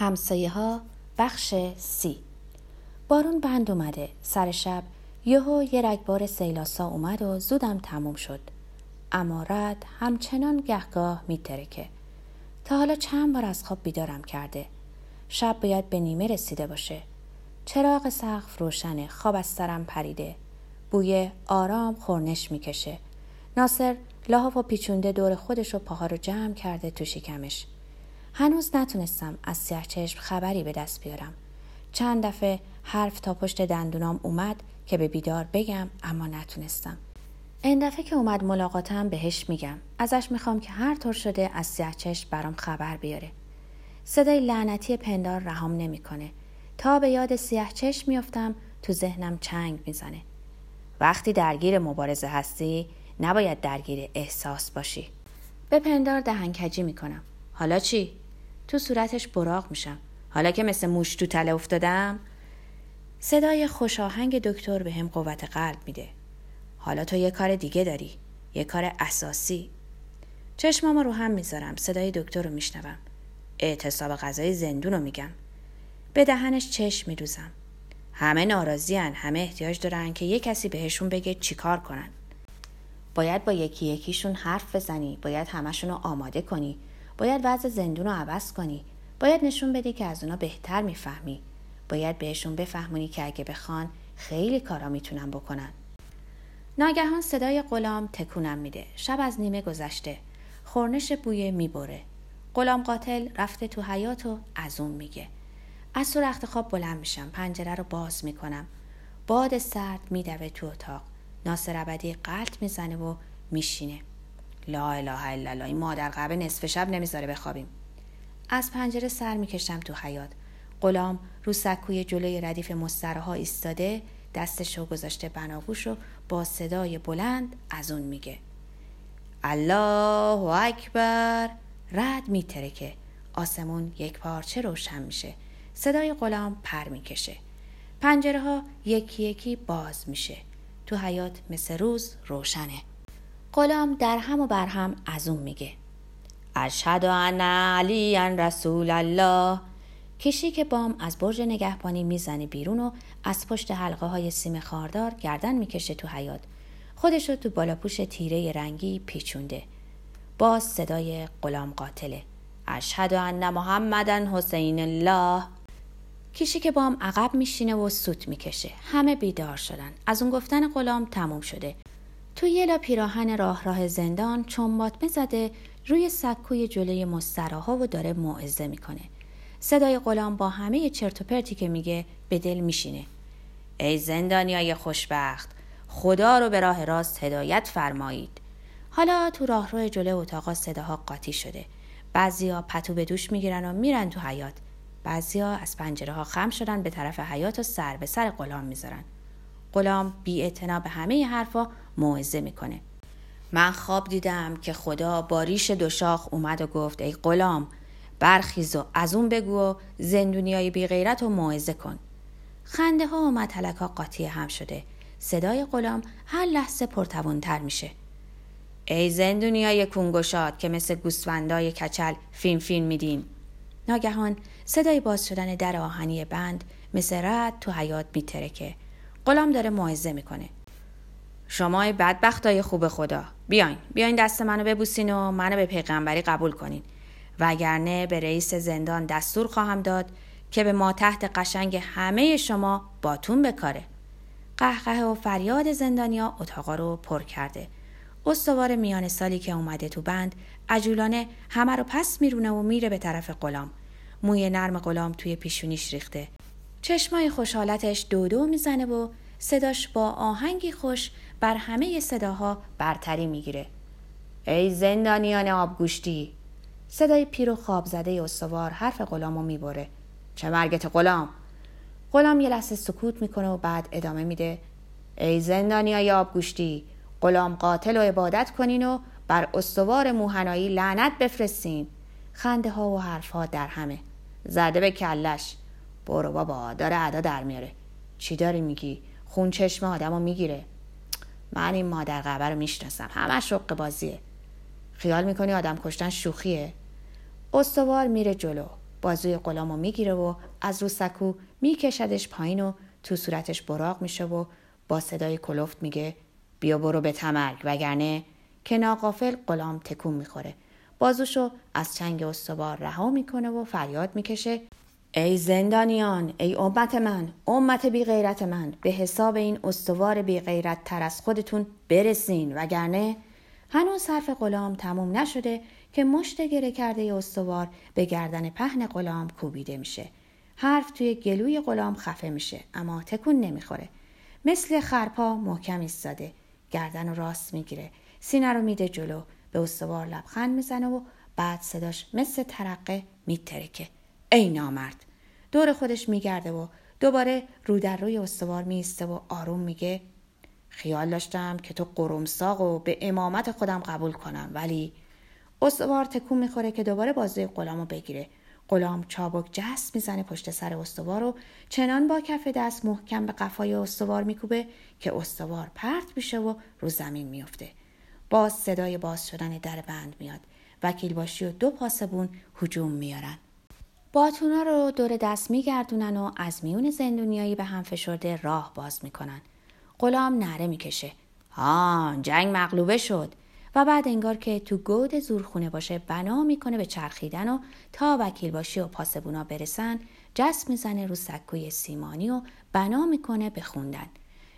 همسایه ها بخش سی. بارون بند اومده. سر شب یهو یه رگبار سیلاسا اومد و زودم تموم شد. اما رد همچنان گهگاه میترکه. تا حالا چند بار از خواب بیدارم کرده. شب باید به نیمه رسیده باشه. چراغ سقف روشنه خواب از سرم پریده. بوی آرام خورنش می‌کشه. ناصر لاحاف و پیچونده دور خودش و پاها رو جمع کرده تو شکمش. هنوز نتونستم از سیاه چشم خبری به دست بیارم. چند دفعه حرف تا پشت دندونام اومد که به بیدار بگم اما نتونستم. این دفعه که اومد ملاقاتم بهش میگم. ازش می‌خوام که هر طور شده از سیاه چشم برام خبر بیاره. صدای لعنتی پندار رهام نمی‌کنه. تا به یاد سیاه چشم میافتم تو ذهنم چنگ می‌زنه. وقتی درگیر مبارزه هستی نباید درگیر احساس باشی. به پندار دهنکجی می‌کنم. حالا چی؟ تو صورتش براغ میشم. حالا که مثل موش تو تله افتادم صدای خوشاهنگ دکتر به هم قوت قلب میده. حالا تو یه کار دیگه داری یه کار اساسی. چشمامو رو هم می‌ذارم صدای دکتر رو میشنوم. اعتصاب غذای زندون رو میگم. به دهنش چشم میدوزم. همه ناراضیان همه احتیاج دارن که یه کسی بهشون بگه چیکار کنن. باید با یکی یکیشون حرف بزنی باید همشون رو آماده کنی. باید وضع زندون رو عوض کنی. باید نشون بدی که از اونا بهتر می‌فهمی. باید بهشون بفهمونی که اگه بخوان خیلی کارا می‌تونن بکنن. ناگهان صدای غلام تکونم میده. شب از نیمه گذشته. خورنش بوی می‌بره. غلام قاتل رفته تو حیات و از اون میگه. از تو رخت خواب بلند میشم. پنجره رو باز می‌کنم. باد سرد میدوه تو اتاق. ناصر ابدی قلط می‌زنه و میشینه. لا اله الا الله. این مادر قبه نصف شب نمی‌ذاره بخوابیم. از پنجره سر می‌کشم تو حیات غلام رو سکوی جلوی ردیف مستره ها ایستاده دستش رو گذاشته بناگوش و با صدای بلند از اون میگه. الله اکبر. رد میترکه. آسمون یک پارچه روشن میشه. صدای غلام پر می‌کشه. پنجره ها یکی یکی باز میشه. تو حیات مثل روز روشنه. غلام در هم و بر هم از اون میگه. اشهد ان علی رسول الله. کشی که بام از برج نگهبانی می‌زنه بیرون و از پشت حلقه های سیم خاردار گردن می‌کشه تو حیات خودش رو تو بالاپوش تیره رنگی پیچونده. باز صدای غلام قاتله. اشهد ان محمدن حسین الله. کیشی که بام عقب میشینه و سوت می‌کشه. همه بیدار شدن. از اون گفتن غلام تموم شده. تو یه لا پیراهن راه راه زندان چنباتمه زده روی سکوی جلوی مستراها و داره موعظه می‌کنه. صدای غلام با همه چرت و پرتی که میگه به دل میشینه. ای زندانیای خوشبخت خدا رو به راه راست هدایت فرمایید. حالا تو راهرو جلوی اتاقا صداها قاطی شده. بعضیا پتو به دوش می‌گیرن و میرن تو حیات بعضیا از پنجره ها خم شدن به طرف حیات و سر به سر غلام می‌ذارن. غلام بی به همه حرفا موعظه می‌کنه. من خواب دیدم که خدا با ریش دو شاخ اومد و گفت ای غلام برخیز و از اون بگو و زندونیای بی غیرت و موعظه کن. خنده ها و متلک ها قاطی هم شده. صدای غلام هر لحظه پرتوانتر میشه. ای زندونیای کنگوشاد که مثل گوسفندای کچل فیلم فیلم میدین ناگهان صدای باز شدن در آهنی بند مثل رد تو حیات میترکه. غلام داره موعظه می‌کنه. شما بدبختای خوب خدا بیاین بیاین دست منو ببوسین و منو به پیغمبری قبول کنین. وگرنه به رئیس زندان دستور خواهم داد که به ما تحت قشنگ همه شما باتون بکاره. قهقه و فریاد زندانیا اتاقا رو پر کرده. استوار میان سالی که اومده تو بند عجولانه همه رو پس میرونه و میره به طرف غلام. موی نرم غلام توی پیشونیش ریخته. چشمای خوشحالتش دودو می‌زنه و صداش با آهنگی خوش بر همه صداها برتری می‌گیره. ای زندانیان آبگوشتی! صدای پیر و خواب زده استوار حرف غلامو می‌بره. چه مرگت غلام! غلام یه لحظه سکوت می‌کنه و بعد ادامه میده. ای زندانیای آبگوشتی! غلام قاتل و عبادت کنین و بر استوار موهنایی لعنت بفرستین. خنده ها و حرف ها در همه. زده به کلش. برو بابا داره ادا در میاره. چی داری میگی؟ خون چشم آدمو می‌گیره. من این مادر قبر رو می‌شناسم. همه شق بازیه. خیال می‌کنی آدم کشتن شوخیه؟ استوار میره جلو. بازوی غلامو می‌گیره و از رو سکو میکشدش پایین و تو صورتش براغ میشه و با صدای کلفت میگه بیا برو به تمرگ. وگرنه که ناقافل غلام تکون می‌خوره. بازوشو از چنگ استوار رها می‌کنه و فریاد می‌کشه. ای زندانیان ای امت من امت بی غیرت من به حساب این استوار بی غیرت تر از خودتون برسین. وگرنه هنوز حرف غلام تموم نشده که مشت گره کرده استوار به گردن پهن غلام کوبیده میشه. حرف توی گلوی غلام خفه میشه اما تکون نمی‌خوره. مثل خرپا محکم ایستاده گردن رو راست می‌گیره. سینه رو میده جلو به استوار لبخند می‌زنه و بعد صداش مثل ترقه میترکه. ای نامرد. دور خودش میگرده و دوباره رو در روی استوار میسته و آروم میگه خیال داشتم که تو قرمساق و به امامت خودم قبول کنم ولی استوار تکون می‌خوره که دوباره بازوی غلامو بگیره. غلام چابک جست می‌زنه پشت سر استوار و چنان با کف دست محکم به قفای استوار میکوبه که استوار پرت میشه و رو زمین میفته باز صدای باز شدن در بند میاد. وکیل باشی و دو پاسبون هجوم میارن. باتونا رو دور دست میگردونن و از میون زندونیایی به هم فشرده راه باز می‌کنن. غلام نره می‌کشه. ها جنگ مغلوبه شد. و بعد انگار که تو گود زورخونه باشه بنا می‌کنه به چرخیدن و تا وکیل باشی و پاسبونا برسن جست می‌زنه رو سکوی سیمانی و بنا می‌کنه به خوندن.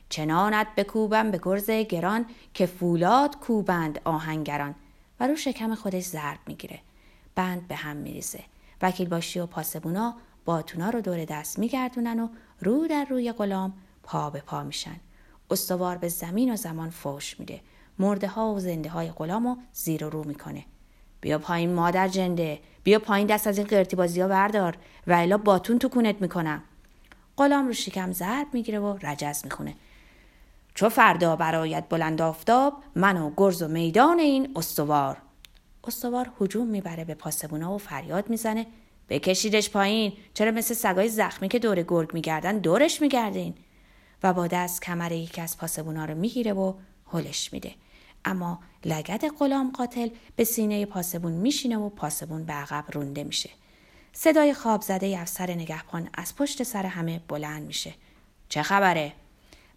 چنانت بکوبم به گرز گران که فولاد کوبند آهنگران. و رو شکم خودش ضرب می‌گیره. بند به هم میریزه. وکیل باشی و پاسبونا باتونا رو دور دست میگردونن و رو در روی غلام پا به پا میشن. استوار به زمین و زمان فوش میده. مرده ها و زنده های غلام رو زیر و رو می‌کنه. بیا پایین مادر جنده. بیا پایین دست از این قرتی بازی ها بردار. و الا باتون تو کونت می‌کنم. غلام رو شکم ضرب می‌گیره و رجز می‌خونه. چو فردا برایت بلند آفتاب من و گرز و میدان این استوار. استوار هجوم می‌بره به پاسبونا و فریاد می‌زنه. بکشیدش پایین. چرا مثل سگای زخمی که دور گرگ میگردن دورش میگردین؟ و با دست کمر یکی از پاسبونا رو می‌گیره و هلش میده. اما لگد غلام قاتل به سینه پاسبون میشینه و پاسبون به عقب رونده میشه. صدای خواب زده افسر نگهبان از پشت سر همه بلند میشه. چه خبره؟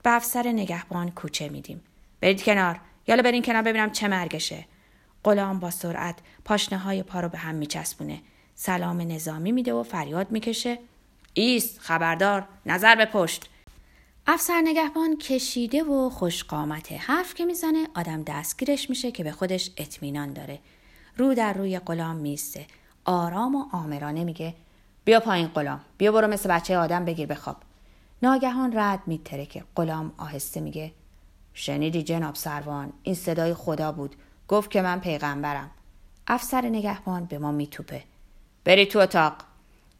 به افسر نگهبان کوچه میدیم. برید کنار. یالا برین کنار ببینم چه مرگشه. غلام با سرعت پاشنه های پا رو به هم میچسبونه. سلام نظامی میده و فریاد می‌کشه. ایست خبردار نظر به پشت. افسر نگهبان کشیده و خوشقامته حرف که می‌زنه آدم دستگیرش میشه که به خودش اطمینان داره. رو در روی غلام میسته آرام و آمرانه میگه بیا پایین غلام بیا برو مثل بچه آدم بگیر بخواب ناگهان رد میتره که غلام آهسته میگه شنیدی جناب سروان این صدای خدا بود. گفت که من پیغمبرم. افسر نگهبان به ما میتوپه. بری تو اتاق.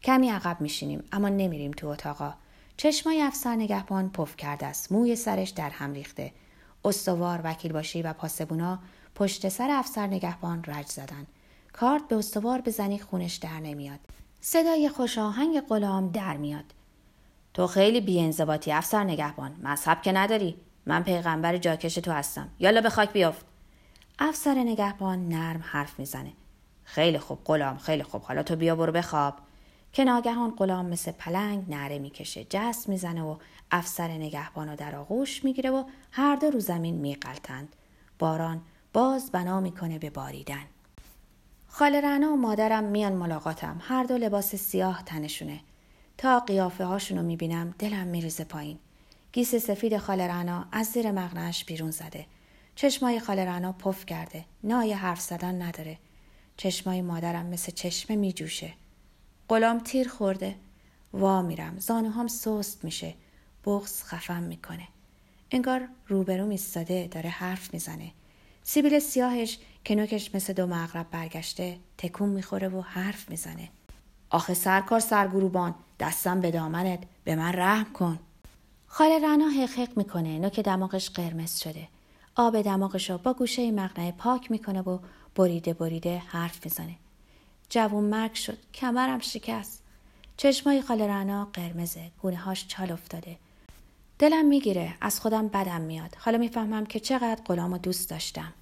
کمی عقب میشینیم اما نمیریم تو اتاقا. چشمای افسر نگهبان پف کرده است. موی سرش در هم ریخته. استوار وکیل باشی و پاسبونا پشت سر افسر نگهبان رج زدن. کارت به استوار بزنی خونش در نمیاد. صدای خوش آهنگ غلام در میاد. تو خیلی بیانضباطی افسر نگهبان. مذهب که نداری. من پیغمبر جاکش تو هستم. یالا به خاک بیفت افسر نگهبان نرم حرف می‌زنه. خیلی خوب غلام خیلی خوب. حالا تو بیا برو بخواب. که ناگهان غلام مثل پلنگ نره می‌کشه جست می‌زنه و افسر نگهبان رو در آغوش می‌گیره و هر دو رو زمین میقلتند. باران باز بنا می‌کنه به باریدن. خاله رنا و مادرم میان ملاقاتم. هر دو لباس سیاه تنشونه. تا قیافه هاشونو می‌بینم دلم میریزه پایین. گیس سفید خاله رنا از زیر مغنش بیرون زده. چشمای خاله رنا پف کرده. نای حرف زدن نداره. چشمای مادرم مثل چشمه میجوشه. غلام تیر خورده. وا میرم. زانوهام سست میشه. بغز خفم می‌کنه. انگار روبرو ایستاده داره حرف می‌زنه. سیبیل سیاهش که نوکش مثل دو مغرب برگشته تکون می‌خوره و حرف می‌زنه. آخه سرکار سرگروبان دستم به دامنت به من رحم کن. خاله رنا حقق می‌کنه. نوک دماغش قرمز شده. آب دماغش رو با گوشه مقنعه پاک می‌کنه و بریده بریده حرف می‌زنه. جوون مرگ شد. کمرم شکست. چشمای خاله رنا قرمزه. گونه هاش چال افتاده. دلم می‌گیره. از خودم بدم میاد. حالا می‌فهمم که چقدر غلام و دوست داشتم.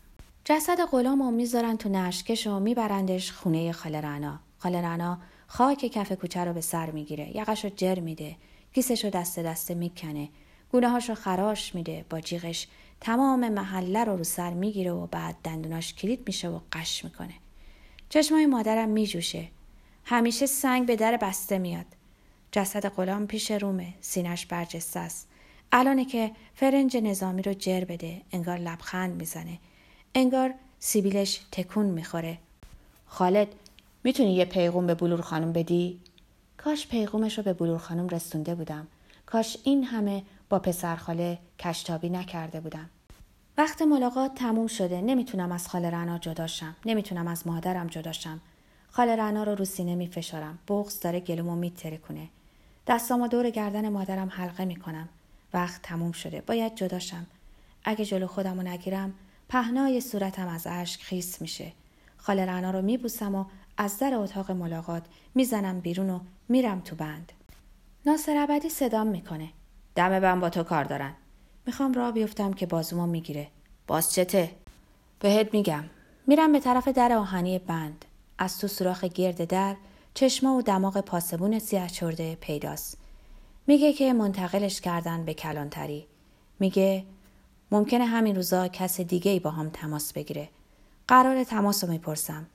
جسد غلام رو می‌ذارن تو نشکش و میبرندش خونه خاله رنا خاله رنا خاک کف کوچه رو به سر می‌گیره. یقش رو جر میده. کیسش رو دست دسته می‌کنه. گونههاش رو خراش میده. با جیغش تمام محله رو رو سر می‌گیره و بعد دندوناش کلید میشه و قش می‌کنه. چشمای مادرم میجوشه. همیشه سنگ به در بسته میاد. جسد غلام پیش رومه سینش برجسته است. الانه که فرنج نظامی رو جر بده انگار لبخند می‌زنه. انگار سیبیلش تکون می‌خوره. خالد می‌تونی یه پیغوم به بلور خانم بدی؟ کاش پیغومش رو به بلور خانم رسونده بودم. کاش این همه با پسر خاله کشتابی نکرده بودم. وقت ملاقات تموم شده. نمی‌تونم از خاله رنا جداشم نمی‌تونم از مادرم جداشم خاله رنا رو رو سینه میفشارم. بغز داره گلومو کنه دستامو دور گردن مادرم حلقه می‌کنم. وقت تموم شده. باید جداشم اگه جلو خودمو نگیرم پهنای صورتم از اشک خیس میشه. خاله رنا رو میبوسم و از در اتاق ملاقات می‌زنم بیرون و میرم تو بند. ناصر ابدی صدام می‌کنه. دم بند با تو کار دارن. می‌خوام راه بیفتم که بازومو می‌گیره. باز چته؟ بهت میگم. میرم به طرف در آهنی بند. از تو سوراخ گرد در چشما و دماغ پاسبون سیاه چرده پیداست. میگه که منتقلش کردن به کلانتری. میگه ممکنه همین روزا کس دیگه ای با هم تماس بگیره. قرار تماس رو می‌پرسم.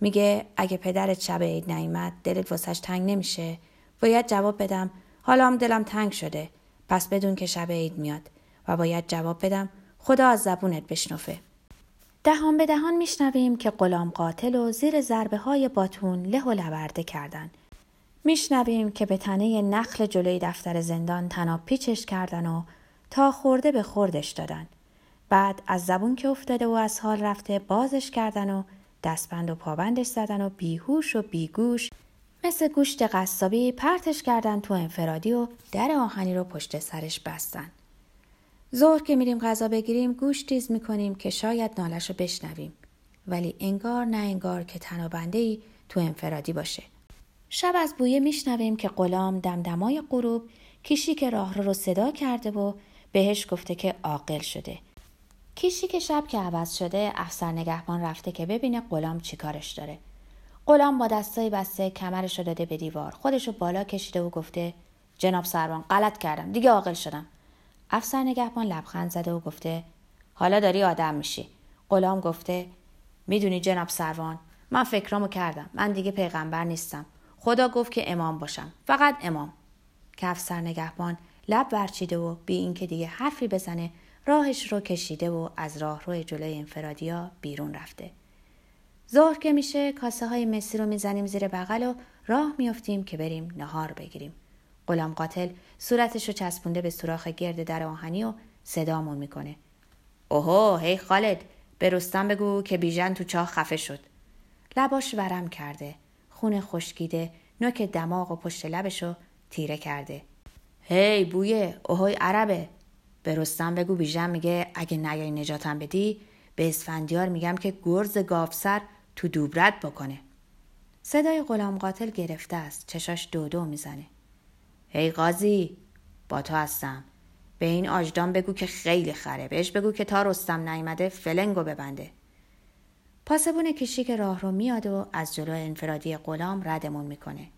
میگه اگه پدرت شب عید نیومد دلت واسش تنگ نمیشه؟ باید جواب بدم حالا هم دلم تنگ شده. پس بدون که شب عید میاد. و باید جواب بدم. خدا از زبونت بشنفه دهان به دهان میشنویم که غلام قاتل و زیر ضربه های باتون له و لورده کردن. میشنویم که به تنه نخل جلوی دفتر زندان تناب پیچش کردن و تا خورده به خوردش دادن. بعد از زبون که افتاده و از حال رفته بازش کردن و دستبند و پابندش زدن و بیهوش و بیگوش مثل گوشت قصابی پرتش کردن تو انفرادی و در آهنی رو پشت سرش بستن. ظهر که میریم غذا بگیریم گوش تیز می‌کنیم که شاید نالش رو بشنویم. ولی انگار نه انگار که تنابنده ای تو انفرادی باشه. شب از بویه میشنویم که غلام دمدمای غروب کیشی که راه رو, رو صدا کرده و بهش گفته که عاقل شده کیشی که شب که عوض شده افسر نگهبان رفته که ببینه غلام چیکارش داره غلام با دستای بسته کمرش رو داده به دیوار خودش رو بالا کشیده و گفته جناب سروان غلط کردم دیگه عاقل شدم افسر نگهبان لبخند زده و گفته حالا داری آدم میشی. غلام گفته می‌دونی جناب سروان من فکرامو کردم. من دیگه پیغمبر نیستم. خدا گفت که امام باشم. فقط امام. که افسر نگهبان لب ورچیده و بی اینکه دیگه حرفی بزنه راهش رو کشیده و از راه روی جلوی انفرادیا بیرون رفته. ظهر که میشه کاسه های مسی رو می‌زنیم زیر بغل و راه میافتیم که بریم نهار بگیریم. غلام قاتل صورتش رو چسبونده به سوراخ گرد در آهنی و صدامون می‌کنه. اوهو هی خالد به رستم بگو که بیژن تو چاه خفه شد. لباش ورم کرده. خون خشکیده نوک دماغ و پشت لبشو تیره کرده. هی بویه اوهوی عربه به رستم بگو بیژن میگه اگه نیای نجاتم بدی به اسفندیار میگم که گرز گافسر تو دوبرت بکنه صدای غلام قاتل گرفته است چشاش دو دو می‌زنه هی قاضی با تو هستم. به این آجدان بگو که خیلی خره. بهش بگو که تا رستم نیامده فلنگو ببنده. پاسبون کشی که راه رو میاد و از جلو انفرادی غلام ردمون می‌کنه.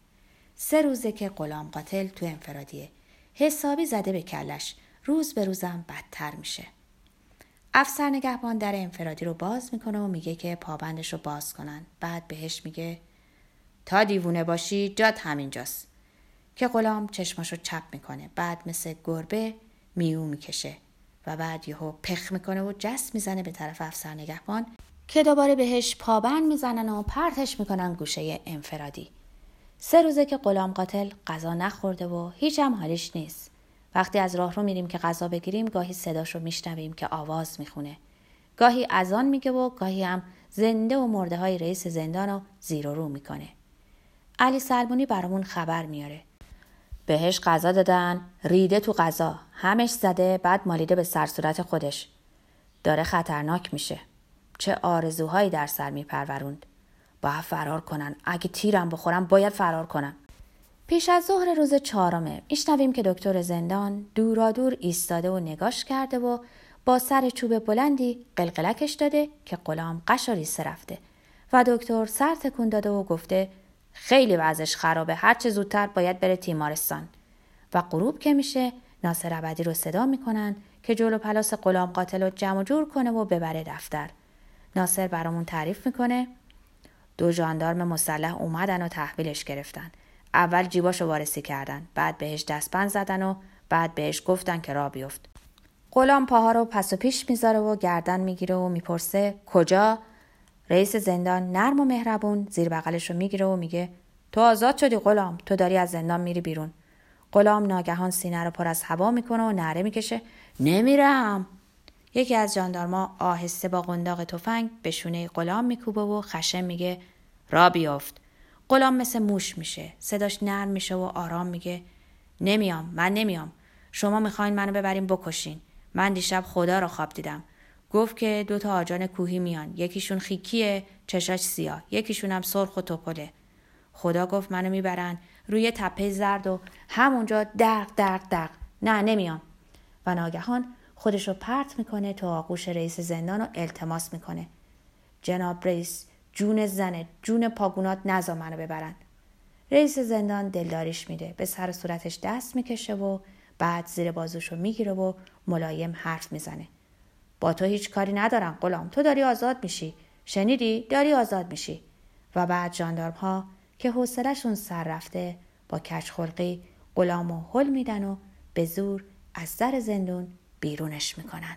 سه روزه که غلام قاتل تو انفرادیه. حسابی زده به کلش. روز به روزم بدتر میشه. افسر نگهبان در انفرادی رو باز می‌کنه و میگه که پابندش رو باز کنن. بعد بهش میگه تا دیوونه باشی جات همینجاست. که غلام چشماشو چپ می‌کنه. بعد مثل گربه میو می‌کشه و بعد یهو پخ می‌کنه و جست می‌زنه به طرف افسر نگهبان که دوباره بهش پابند می‌زنن و پرتش می‌کنن گوشه انفرادی. سه روزه که غلام قاتل غذا نخورده و هیچ هم حالیش نیست. وقتی از راه رو میریم که غذا بگیریم گاهی صداش رو میشنویم که آواز می‌خونه. گاهی اذان میگه و گاهی هم زنده و مرده های رئیس زندان رو زیر و رو می‌کنه. علی سلمونی برامون خبر میاره. بهش غذا دادن ریده تو غذا همش زده بعد مالیده به سرصورت خودش. داره خطرناک میشه. چه آرزوهایی در سر میپروروند باید فرار کنن. اگه تیرم بخورم باید فرار کنم. پیش از ظهر روز چهارمه میشنویم که دکتر زندان دورادور ایستاده و نگاش کرده و با سر چوب بلندی قلقلکش داده که غلام قش رفته و دکتر سر تکون داده و گفته خیلی وضعش خرابه. هرچه زودتر باید بره تیمارستان. و غروب که میشه ناصر عبدی رو صدا می‌کنن که جلو پلاس غلام قاتل رو جمع جور کنه و ببره دفتر. ناصر برامون تعریف می‌کنه. دو جاندارم مسلح اومدن و تحویلش گرفتن. اول جیباشو وارسی کردن بعد بهش دستبند زدن و بعد بهش گفتن که را بیفت. غلام پاها رو پس و پیش می‌ذاره و گردن می‌گیره و می‌پرسه کجا؟ رئیس زندان نرم و مهربون زیر بغلش رو می‌گیره و میگه تو آزاد شدی غلام تو داری از زندان میری بیرون. غلام ناگهان سینه رو پر از هوا می‌کنه و نره می‌کشه. نمیرم. یکی از جاندارما آهسته با قنداق تفنگ به شونه غلام میکوبه و خشم میگه را بیافت. غلام مثل موش میشه صداش نرم میشه و آرام میگه. نمیام من نمیام. شما می‌خواین منو ببرین بکشین. من دیشب خدا رو خواب دیدم. گفت که دو تا آجان کوهی میان. یکیشون خیکیه چشاش سیاه. یکیشون هم سرخ و توپله. خدا گفت منو می‌برن روی تپه زرد و همونجا دق دق دق نه نمیام و ناگهان خودش رو پرت می‌کنه تو آغوش رئیس زندان و التماس می‌کنه. جناب رئیس جون زنه جون پاگونات نزا منو ببرن. رئیس زندان دلداریش میده. به سر صورتش دست می‌کشه و بعد زیر بازوشو می‌گیره و ملایم حرف می‌زنه. با تو هیچ کاری ندارم غلام. تو داری آزاد میشی. شنیدی؟ داری آزاد میشی. و بعد جاندارم ها که حوصلهشون سر رفته با کچخلقی غلام و حل میدن و به زور از در زندون بیرونش می‌کنن.